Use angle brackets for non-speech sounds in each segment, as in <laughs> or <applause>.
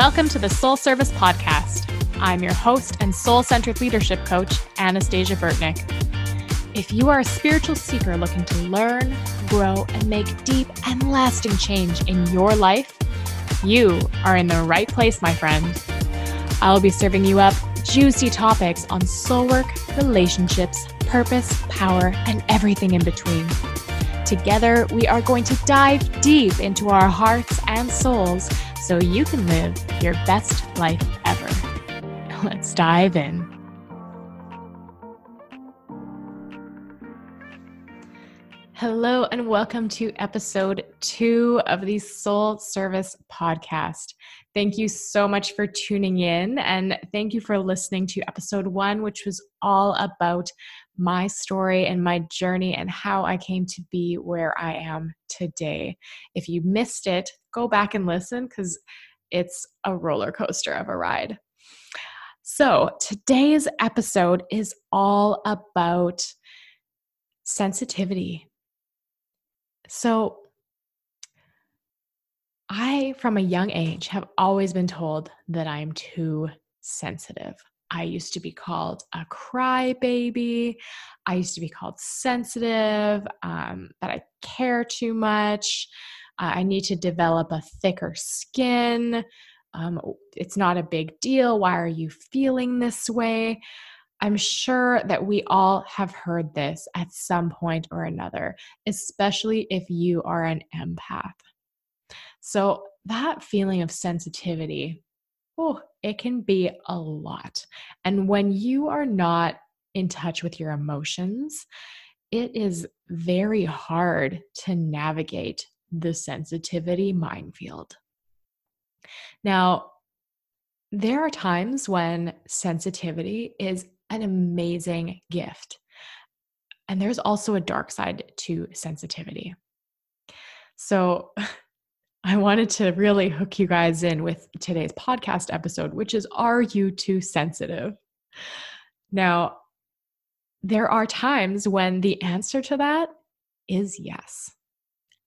Welcome to the Soul Service Podcast. I'm your host and soul centered leadership coach, Anastasia Burtnick. If you are a spiritual seeker looking to learn, grow, and make deep and lasting change in your life, you are in the right place, my friend. I'll be serving you up juicy topics on soul work, relationships, purpose, power, and everything in between. Together, we are going to dive deep into our hearts and souls so you can live your best life ever. <laughs> Let's dive in. Hello, and welcome to episode two of the Soul Service Podcast. Thank you so much for tuning in, and thank you for listening to episode one, which was all about my story and my journey and how I came to be where I am today. If you missed it, go back and listen because it's a roller coaster of a ride. So, today's episode is all about sensitivity. So, I, from a young age, have always been told that I'm too sensitive. I used to be called a crybaby. I used to be called sensitive, um, that I care too much. Uh, I need to develop a thicker skin. Um, it's not a big deal. Why are you feeling this way? I'm sure that we all have heard this at some point or another, especially if you are an empath. So, that feeling of sensitivity oh, it can be a lot. And when you are not in touch with your emotions, it is very hard to navigate the sensitivity minefield. Now, there are times when sensitivity is an amazing gift. And there's also a dark side to sensitivity. So, <laughs> I wanted to really hook you guys in with today's podcast episode, which is Are You Too Sensitive? Now, there are times when the answer to that is yes.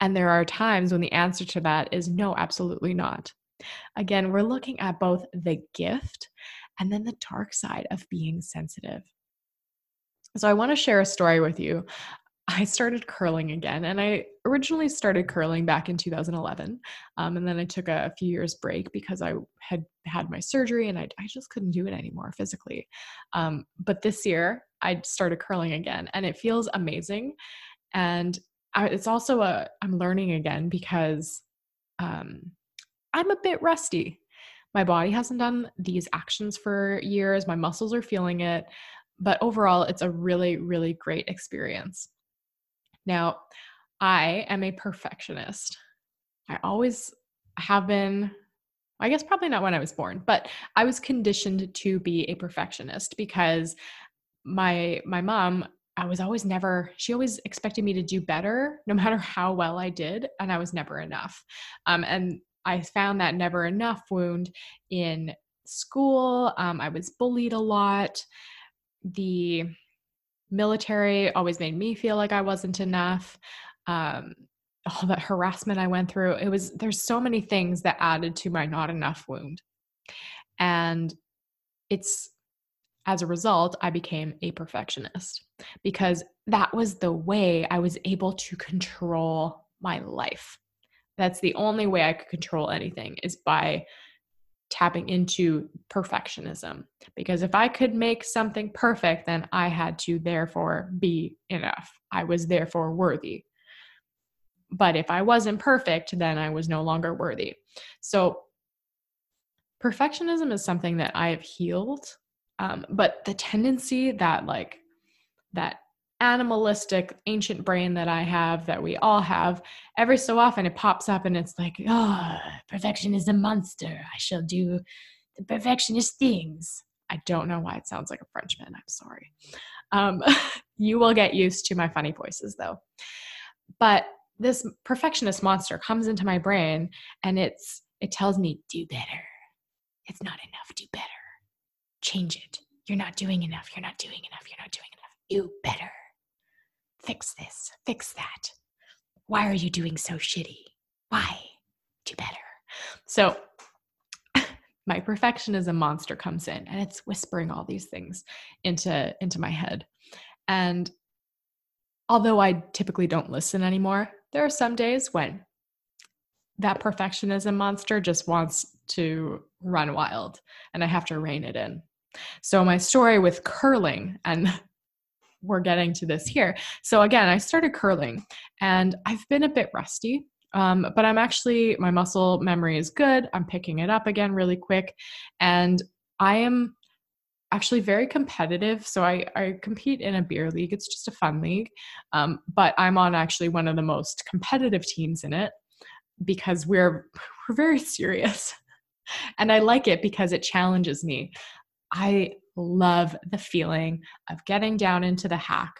And there are times when the answer to that is no, absolutely not. Again, we're looking at both the gift and then the dark side of being sensitive. So, I want to share a story with you I started curling again. And I originally started curling back in 2011. Um, and then I took a, few years break because I had had my surgery and I, I just couldn't do it anymore physically. Um, but this year I started curling again and it feels amazing. And I, it's also a, I'm learning again because um, I'm a bit rusty. My body hasn't done these actions for years. My muscles are feeling it. But overall, it's a really, really great experience. Now, I am a perfectionist. I always have been, I guess probably not when I was born, but I was conditioned to be a perfectionist because my my mom I was always never, she always expected me to do better no <laughs> matter how well I did, and I was never enough. Um, and I found that never enough wound in school. Um, I was bullied a lot. The military always made me feel like I wasn't enough. Um, <laughs> all that harassment I went through, it was, there's so many things that added to my not enough wound. And it's, as a result, I became a perfectionist because that was the way I was able to control my life. That's the only way I could control anything is by tapping into perfectionism. Because if I could make something perfect, then I had to therefore be enough. I was therefore worthy. But if I wasn't perfect, then I was no longer worthy. So, perfectionism is something that I have healed. Um, but the tendency that, like, that animalistic ancient brain that I have, that we all have, every so often it pops up and it's like, oh, perfection is a monster. I shall do the perfectionist things. I don't know why it sounds like a Frenchman. I'm sorry. Um, <laughs> you will get used to my funny voices though. But this perfectionist monster comes into my brain and it's it tells me do better. It's not enough, do better. Change it. You're not doing enough. You're not doing enough. You're not doing enough. Do better fix this, fix that. Why are you doing so shitty? Why? Do better. So <laughs> my perfectionism monster comes in and it's whispering all these things into into my head and although i typically don't listen anymore there are some days when that perfectionism monster just wants to run wild and i have to rein it in so my story with curling and we're getting to this here so again i started curling and i've been a bit rusty um, but I'm actually, my muscle memory is good. I'm picking it up again really quick. And I am actually very competitive. So I, I compete in a beer league. It's just a fun league. Um, but I'm on actually one of the most competitive teams in it because we're <laughs> we're very serious. <laughs> and I like it because it challenges me. I love the feeling of getting down into the hack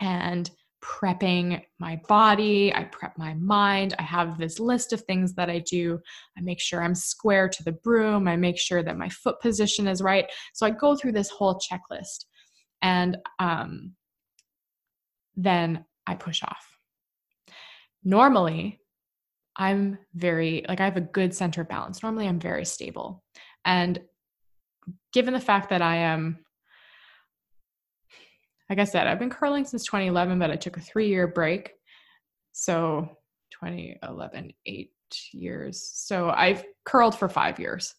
and prepping my body, I prep my mind. I have this list of things that I do. I make sure I'm square to the broom. I make sure that my foot position is right. So I go through this whole checklist and um, then I push off. Normally, I'm very, like, I have a good center balance. Normally, I'm very stable. And given the fact that I am like I said, I've been curling since 2011, but I took a three year break. So 2011, eight years. So I've curled for five years.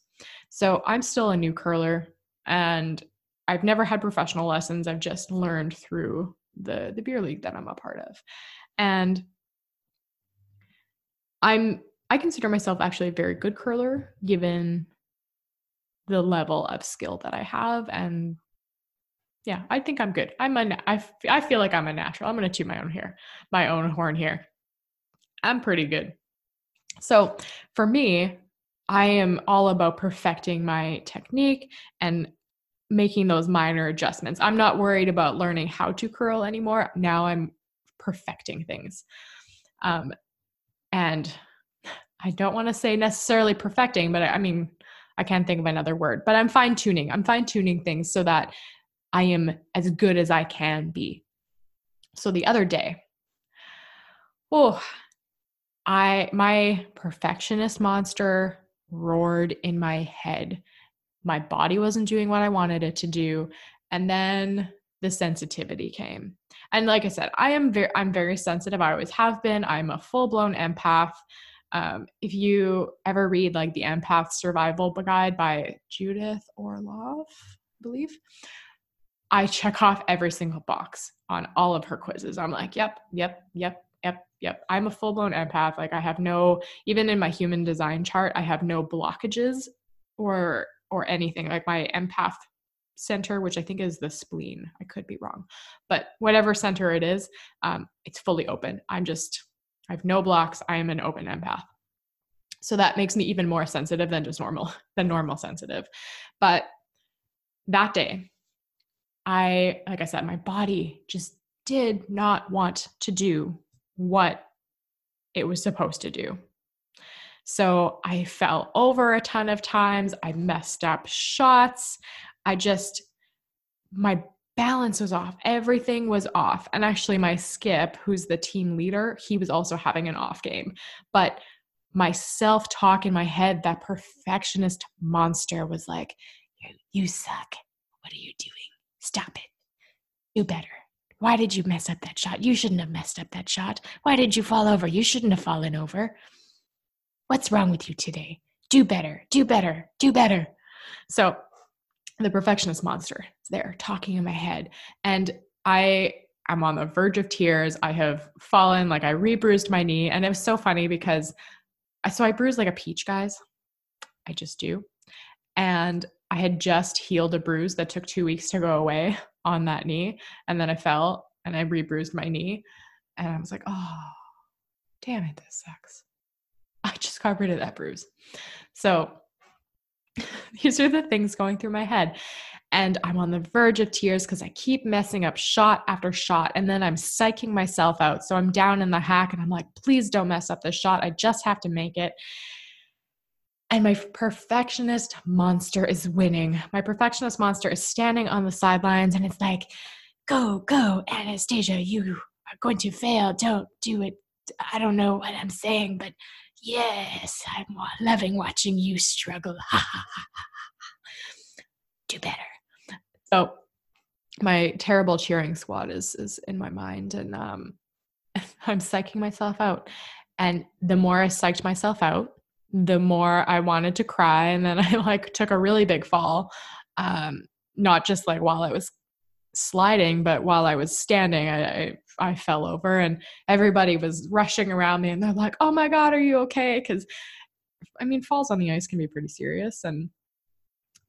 So I'm still a new curler and I've never had professional lessons. I've just learned through the, the beer league that I'm a part of. And I'm I consider myself actually a very good curler given the level of skill that I have and yeah, I think I'm good. I'm a, I, I feel like I'm a natural. I'm going to chew my own hair, my own horn here. I'm pretty good. So for me, I am all about perfecting my technique and making those minor adjustments. I'm not worried about learning how to curl anymore. Now I'm perfecting things. Um, and <sighs> I don't want to say necessarily perfecting, but I, I mean, I can't think of another word, but I'm fine tuning. I'm fine tuning things so that I am as good as I can be. So the other day, oh, I my perfectionist monster roared in my head. My body wasn't doing what I wanted it to do, and then the sensitivity came. And like I said, I am very I'm very sensitive. I always have been. I'm a full-blown empath. Um, if you ever read like the empath survival guide by Judith Orloff, I believe, I check off every single box on all of her quizzes. I'm like, yep, yep, yep, yep, yep. I'm a full blown empath. Like I have no, even in my human design chart, I have no blockages or or anything. Like my empath center, which I think is the spleen. I could be wrong, but whatever center it is, um, it's fully open. I'm just, I have no blocks. I am an open empath. So that makes me even more sensitive than just normal, <laughs> than normal sensitive. But that day, I, like I said, my body just did not want to do what it was supposed to do. So I fell over a ton of times. I messed up shots. I just, my balance was off. Everything was off. And actually, my skip, who's the team leader, he was also having an off game. But my self talk in my head, that perfectionist monster was like, You suck. What are you doing? Stop it. Do better. Why did you mess up that shot? You shouldn't have messed up that shot. Why did you fall over? You shouldn't have fallen over. What's wrong with you today? Do better. Do better. Do better. So the perfectionist monster is there talking in my head. And I am on the verge of tears. I have fallen, like I rebruised my knee. And it was so funny because I so I bruised like a peach, guys. I just do. And I had just healed a bruise that took two weeks to go away <laughs> on that knee. And then I fell and I rebruised my knee. And I was like, oh, damn it, this sucks. <laughs> I just got rid of that bruise. So <laughs> these are the things going through my head. And I'm on the verge of tears because I keep messing up shot after shot. And then I'm psyching myself out. So I'm down in the hack and I'm like, please don't mess up this shot. I just have to make it. And my perfectionist monster is winning. My perfectionist monster is standing on the sidelines and it's like, go, go, Anastasia, you are going to fail. Don't do it. I don't know what I'm saying, but Yes, I'm loving watching you struggle. <laughs> Do better. So my terrible cheering squad is is in my mind and um <laughs> I'm psyching myself out. And the more I psyched myself out, the more I wanted to cry. And then <laughs> I like took a really big fall. Um, not just like while I was sliding, but while I was standing, I, I, I fell over and everybody was rushing around me and they're like, oh my God, are you okay? Because I mean, falls on the ice can be pretty serious. And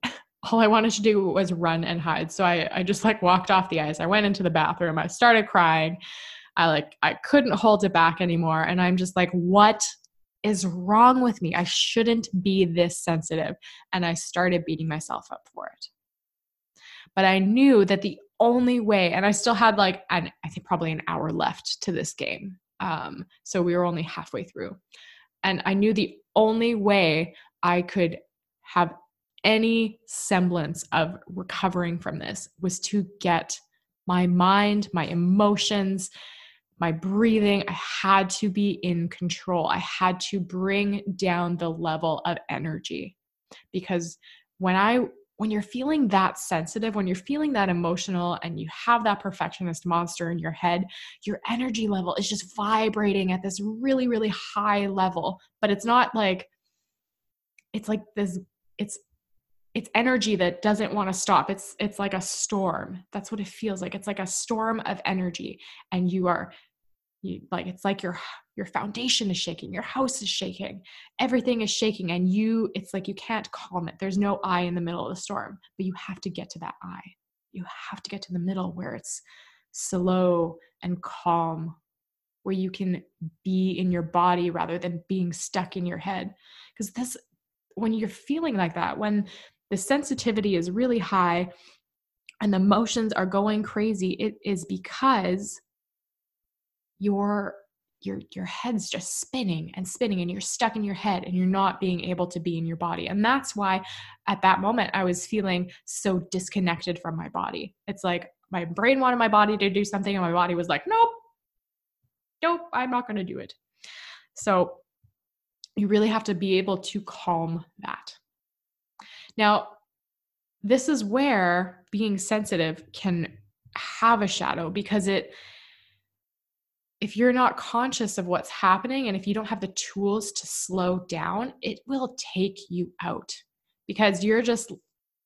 <laughs> all I wanted to do was run and hide. So I, I just like walked off the ice. I went into the bathroom. I started crying. I like, I couldn't hold it back anymore. And I'm just like, what is wrong with me? I shouldn't be this sensitive. And I started beating myself up for it. But I knew that the only way, and I still had like, an, I think probably an hour left to this game. Um, so we were only halfway through. And I knew the only way I could have any semblance of recovering from this was to get my mind, my emotions, my breathing. I had to be in control. I had to bring down the level of energy because when I when you're feeling that sensitive, when you're feeling that emotional and you have that perfectionist monster in your head, your energy level is just vibrating at this really, really high level. But it's not like, it's like this, it's, it's energy that doesn't want to stop. It's it's like a storm. That's what it feels like. It's like a storm of energy and you are you like it's like your your foundation is shaking your house is shaking everything is shaking and you it's like you can't calm it. There's no eye in the middle of the storm but you have to get to that eye. You have to get to the middle where it's slow and calm where you can be in your body rather than being stuck in your head. Because this when you're feeling like that when the sensitivity is really high and the emotions are going crazy it is because your your your head's just spinning and spinning and you're stuck in your head and you're not being able to be in your body. And that's why at that moment i was feeling so disconnected from my body. It's like my brain wanted my body to do something and my body was like nope. Nope. I'm not going to do it. So you really have to be able to calm that. Now this is where being sensitive can have a shadow because it if you're not conscious of what's happening and if you don't have the tools to slow down, it will take you out because you're just,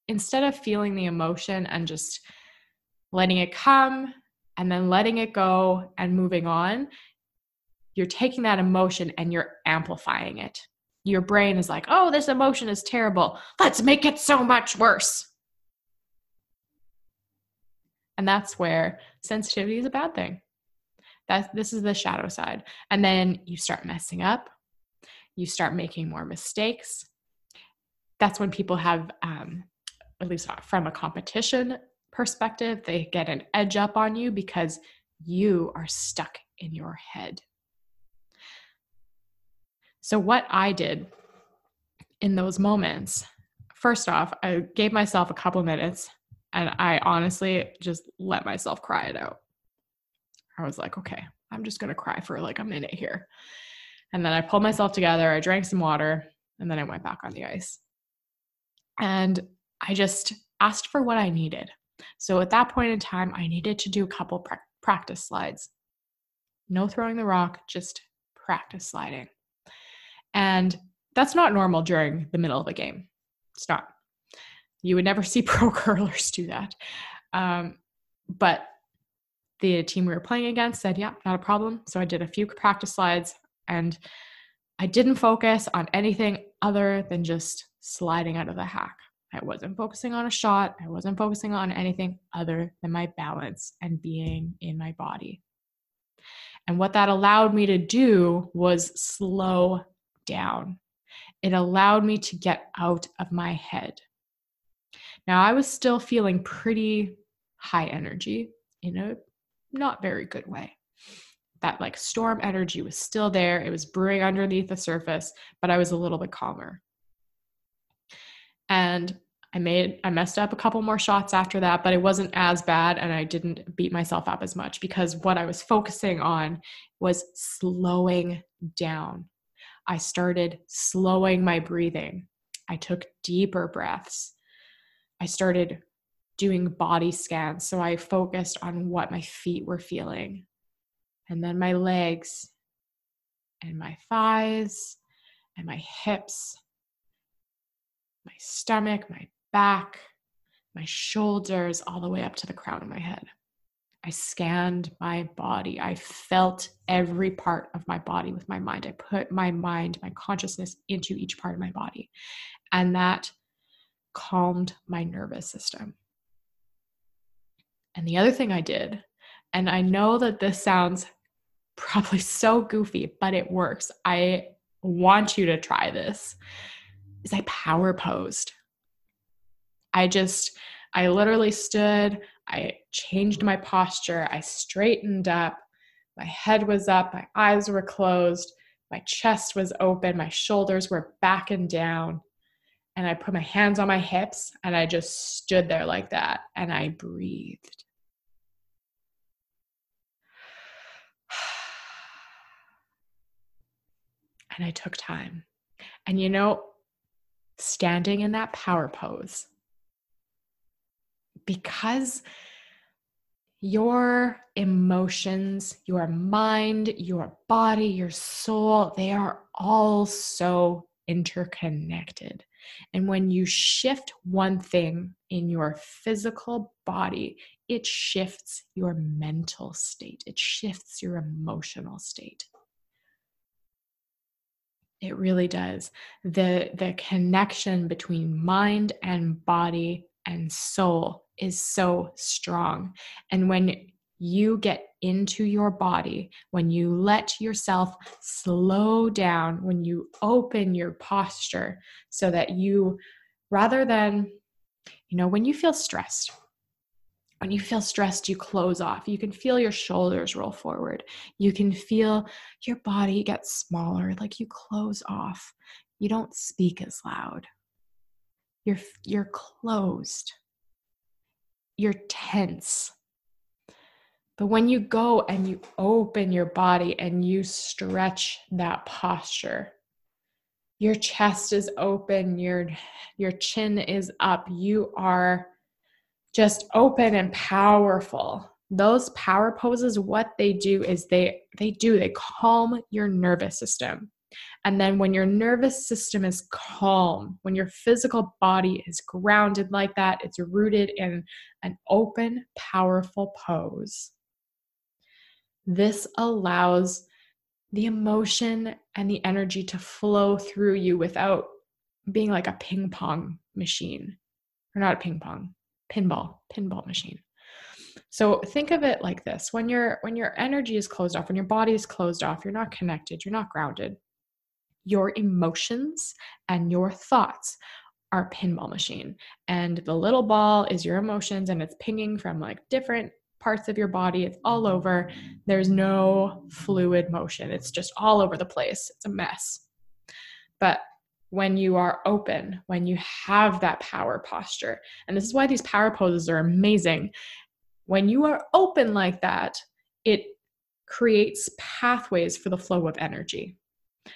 instead of feeling the emotion and just letting it come and then letting it go and moving on, you're taking that emotion and you're amplifying it. Your brain is like, oh, this emotion is terrible. Let's make it so much worse. And that's where sensitivity is a bad thing this is the shadow side. And then you start messing up, you start making more mistakes. That's when people have, um, at least from a competition perspective, they get an edge up on you because you are stuck in your head. So, what I did in those moments, first off, I gave myself a couple minutes and I honestly just let myself cry it out. I was like, okay, I'm just to cry for like a minute here. And then I pulled myself together, I drank some water, and then I went back on the ice. And I just asked for what I needed. So at that point in time, I needed to do a couple pra- practice slides. No throwing the rock, just practice sliding. And that's not normal during the middle of a game. It's not. You would never see <laughs> pro curlers do that. Um, but the team we were playing against said, Yeah, not a problem. So I did a few practice slides and I didn't focus on anything other than just sliding out of the hack. I wasn't focusing on a shot. I wasn't focusing on anything other than my balance and being in my body. And what that allowed me to do was slow down. It allowed me to get out of my head. Now, I was still feeling pretty high energy in a not very good way. That like storm energy was still there. It was brewing underneath the surface, but I was a little bit calmer. And I made I messed up a couple more shots after that, but it wasn't as bad and I didn't beat myself up as much because what I was focusing on was slowing down. I started slowing my breathing. I took deeper breaths. I started doing body scans. So I focused on what my feet were feeling, and then my legs, and my thighs, and my hips, my stomach, my back, my shoulders, all the way up to the crown of my head. I scanned my body. I felt every part of my body with my mind. I put my mind, my consciousness into each part of my body. And that calmed my nervous system. And the other thing I did, and I know that this sounds probably so goofy, but it works. I want you to try this. Is I power posed. I just, I literally stood, I changed my posture, I straightened up, my head was up, my eyes were closed, my chest was open, my shoulders were back and down. And I put my hands on my hips and I just stood there like that and I breathed. And I took time. And you know, standing in that power pose, because your emotions, your mind, your body, your soul, they are all so interconnected. And when you shift one thing in your physical body, it shifts your mental state, it shifts your emotional state. It really does. The the connection between mind and body and soul is so strong. And when you get into your body, when you let yourself slow down, when you open your posture so that you, rather than, you know, when you feel stressed, when you feel stressed, you close off. You can feel your shoulders roll forward. You can feel your body get smaller, like you close off. You don't speak as loud. You're, you're closed you're tense. But when you go and you open your body and you stretch that posture, your chest is open, your your chin is up, you are just open and powerful. Those power poses what they do is they they do they calm your nervous system. And then when your nervous system is calm, when your physical body is grounded like that, it's rooted in an open, powerful pose. This allows the emotion and the energy to flow through you without being like a ping pong machine, or not a ping pong, pinball, pinball machine. So think of it like this. When your when your energy is closed off, when your body is closed off, you're not connected, you're not grounded your emotions and your thoughts are pinball machine. And the little ball is your emotions and it's pinging from like different parts of your body. It's all over. There's no fluid motion. It's just all over the place. It's a mess. But when you are open when you have that power posture and this is why these power poses are amazing when you are open like that it creates pathways for the flow of energy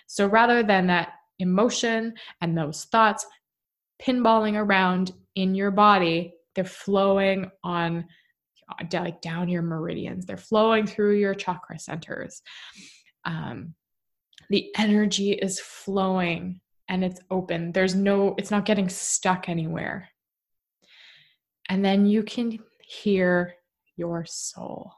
so rather than that emotion and those thoughts pinballing around in your body, they're flowing on like down your meridians. They're flowing through your chakra centers. Um, the energy is flowing and it's open. There's no, it's not getting stuck anywhere. And then you can hear your soul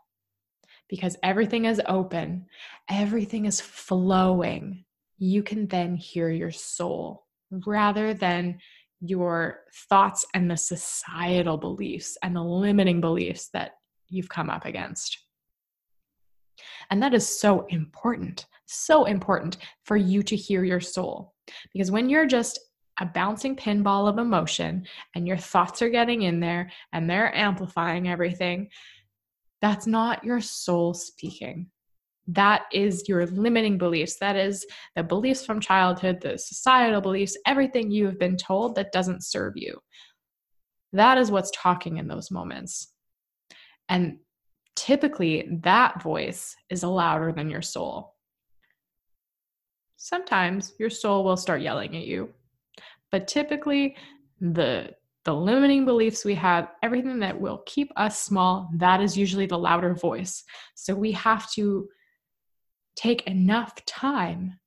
because everything is open, everything is flowing. You can then hear your soul rather than your thoughts and the societal beliefs and the limiting beliefs that you've come up against. And that is so important, so important for you to hear your soul. Because when you're just a bouncing pinball of emotion and your thoughts are getting in there and they're amplifying everything, that's not your soul speaking. That is your limiting beliefs. That is the beliefs from childhood, the societal beliefs, everything you have been told that doesn't serve you. That is what's talking in those moments. And typically, that voice is louder than your soul. Sometimes your soul will start yelling at you. But typically, the the limiting beliefs we have, everything that will keep us small, that is usually the louder voice. So we have to take enough time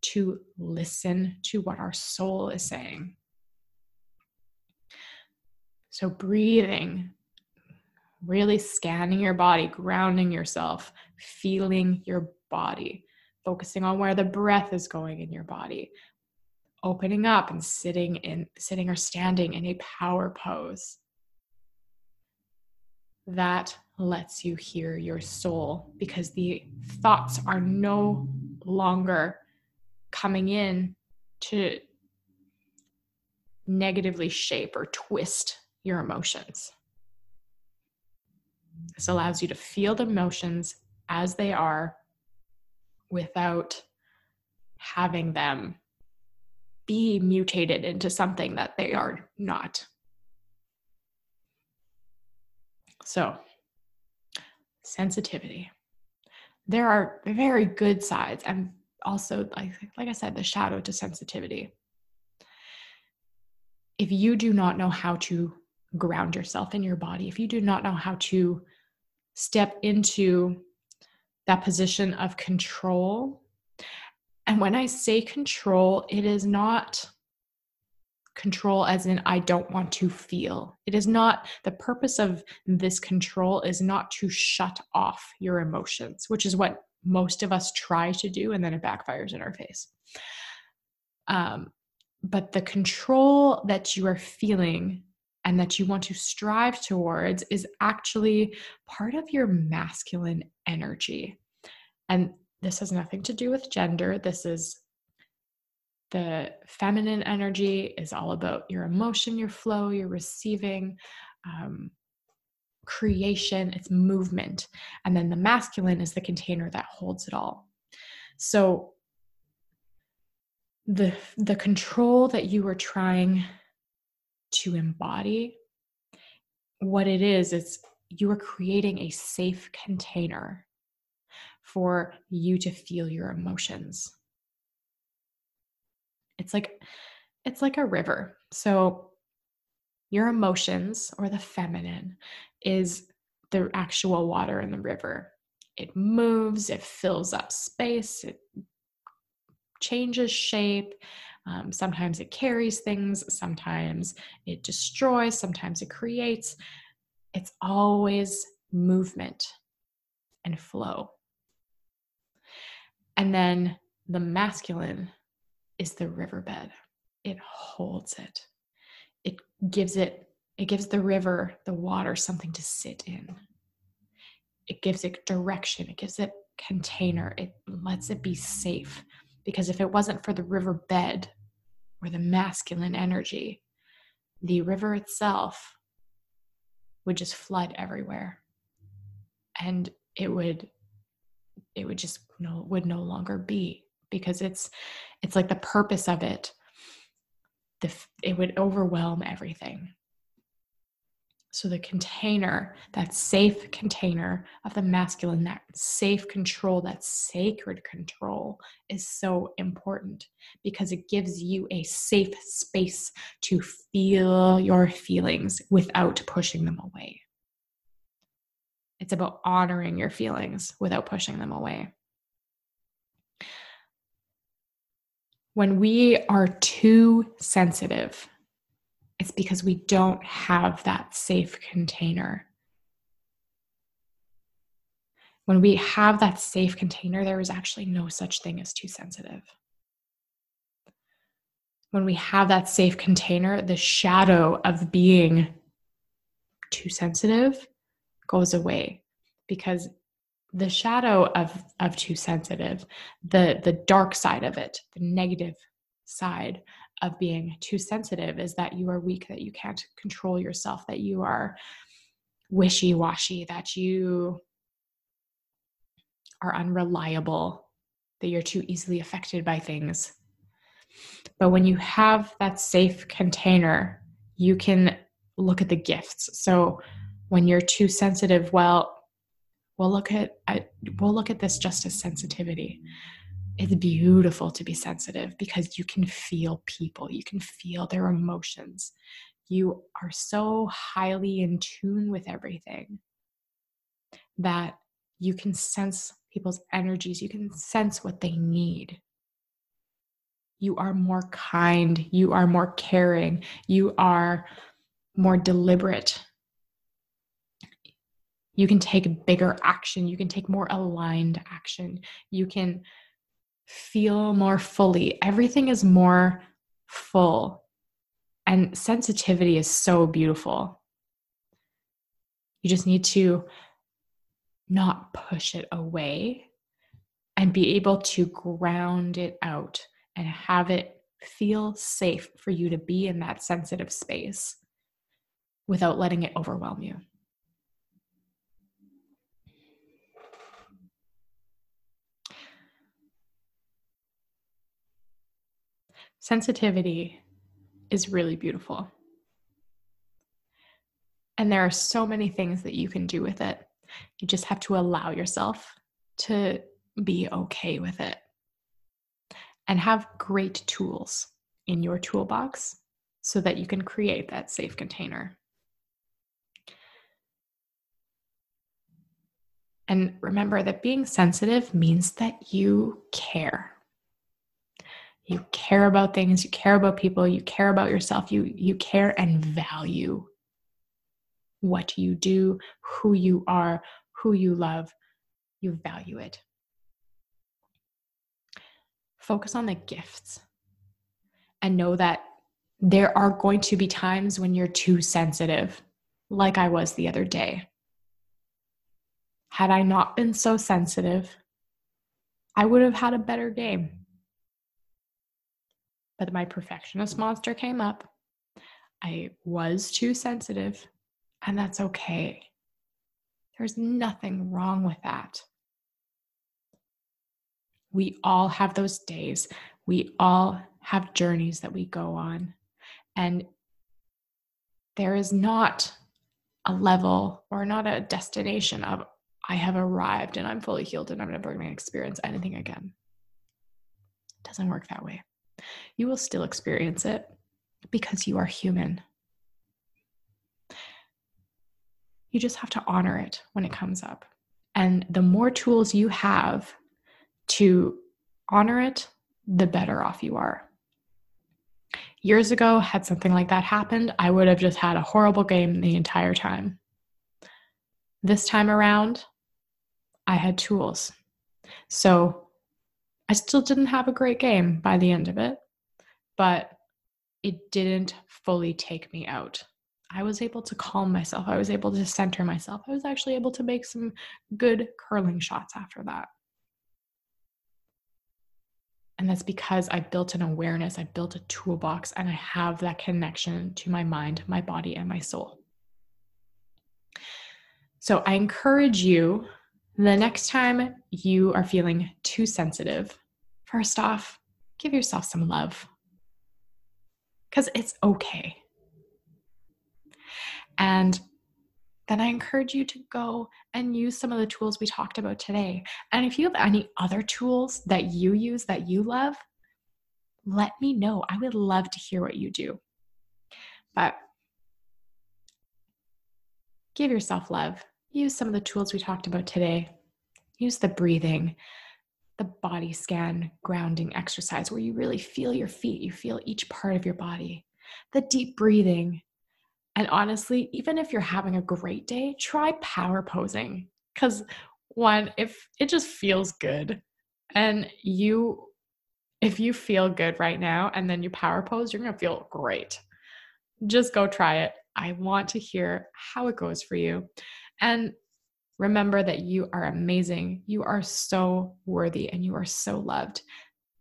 to listen to what our soul is saying. So, breathing, really scanning your body, grounding yourself, feeling your body, focusing on where the breath is going in your body, opening up and sitting in sitting or standing in a power pose that lets you hear your soul because the thoughts are no longer coming in to negatively shape or twist your emotions. This allows you to feel the emotions as they are without having them be mutated into something that they are not. So, sensitivity. There are very good sides and also like, like I said the shadow to sensitivity. If you do not know how to ground yourself in your body, if you do not know how to step into that position of control and when I say control, it is not control as in I don't want to feel. It is not the purpose of this control is not to shut off your emotions, which is what most of us try to do and then it backfires in our face. Um, but the control that you are feeling and that you want to strive towards is actually part of your masculine energy. And this has nothing to do with gender. This is the feminine energy is all about your emotion, your flow, your receiving, um, creation, it's movement. And then the masculine is the container that holds it all. So the the control that you are trying to embody what it is it's you are creating a safe container for you to feel your emotions. It's like it's like a river. So your emotions or the feminine is the actual water in the river. It moves, it fills up space, it changes shape. Um, sometimes it carries things, sometimes it destroys, sometimes it creates. It's always movement and flow. And then the masculine is the riverbed. It holds it. It gives it it gives the river, the water something to sit in. It gives it direction. It gives it container. It lets it be safe because if it wasn't for the riverbed or the masculine energy, the river itself would just flood everywhere. And it would it would just no would no longer be because it's it's like the purpose of it the it would overwhelm everything so the container that safe container of the masculine that safe control that sacred control is so important because it gives you a safe space to feel your feelings without pushing them away it's about honoring your feelings without pushing them away. When we are too sensitive, it's because we don't have that safe container. When we have that safe container, there is actually no such thing as too sensitive. When we have that safe container, the shadow of being too sensitive goes away because the shadow of of too sensitive the the dark side of it the negative side of being too sensitive is that you are weak that you can't control yourself that you are wishy-washy that you are unreliable that you're too easily affected by things. But when you have that safe container you can look at the gifts. So when you're too sensitive well we'll look at we'll look at this just as sensitivity it's beautiful to be sensitive because you can feel people, you can feel their emotions. You are so highly in tune with everything that you can sense people's energies, you can sense what they need. You are more kind, you are more caring, you are more deliberate. You can take bigger action, you can take more aligned action, you can feel more fully. Everything is more full. And sensitivity is so beautiful. You just need to not push it away and be able to ground it out and have it feel safe for you to be in that sensitive space without letting it overwhelm you. Sensitivity is really beautiful. And there are so many things that you can do with it. You just have to allow yourself to be okay with it and have great tools in your toolbox so that you can create that safe container. And remember that being sensitive means that you care you care about things you care about people you care about yourself you you care and value what you do who you are who you love you value it. Focus on the gifts and know that there are going to be times when you're too sensitive like i was the other day. Had i not been so sensitive i would have had a better game but my perfectionist monster came up. I was too sensitive, and that's okay. There's nothing wrong with that. We all have those days. We all have journeys that we go on. And there is not a level or not a destination of, I have arrived and I'm fully healed and I'm never going to experience anything again. It doesn't work that way you will still experience it because you are human. You just have to honor it when it comes up. And the more tools you have to honor it, the better off you are. Years ago, had something like that happened, I would have just had a horrible game the entire time. This time around, I had tools. So I still didn't have a great game by the end of it, but it didn't fully take me out. I was able to calm myself. I was able to center myself. I was actually able to make some good curling shots after that. And that's because I built an awareness, I built a toolbox, and I have that connection to my mind, my body, and my soul. So I encourage you the next time you are feeling too sensitive, first off, give yourself some love because it's okay. And then I encourage you to go and use some of the tools we talked about today. And if you have any other tools that you use that you love, let me know. I would love to hear what you do. But give yourself love. Use some of the tools we talked about today. Use the breathing, the body scan grounding exercise where you really feel your feet, you feel each part of your body, the deep breathing. And honestly, even if you're having a great day, try power posing because one, if it just feels good and you if you feel good right now and then you power pose, you're going to feel great. Just go try it. I want to hear how it goes for you. And Remember that you are amazing. You are so worthy and you are so loved.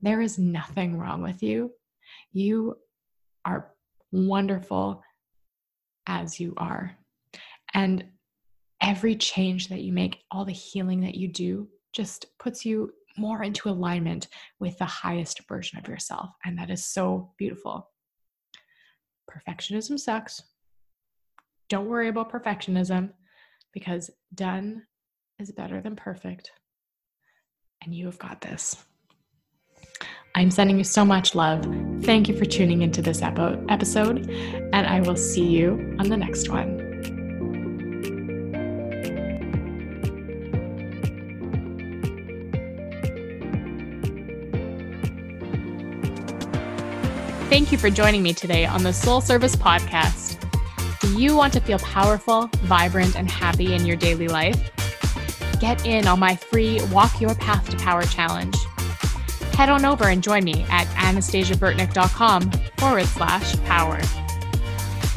There is nothing wrong with you. You are wonderful as you are. And every change that you make, all the healing that you do, just puts you more into alignment with the highest version of yourself. And that is so beautiful. Perfectionism sucks. Don't worry about perfectionism because done is better than perfect. And you have got this. I'm sending you so much love. Thank you for tuning into this episode, and I will see you on the next one. Thank you for joining me today on the Soul Service Podcast. You want to feel powerful, vibrant, and happy in your daily life? Get in on my free Walk Your Path to Power challenge. Head on over and join me at anastasiaburtnick.com forward slash power.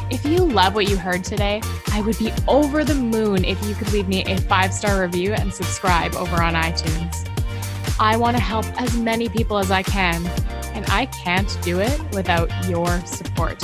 If you love what you heard today, I would be over the moon if you could leave me a five star review and subscribe over on iTunes. I want to help as many people as I can and I can't do it without your support.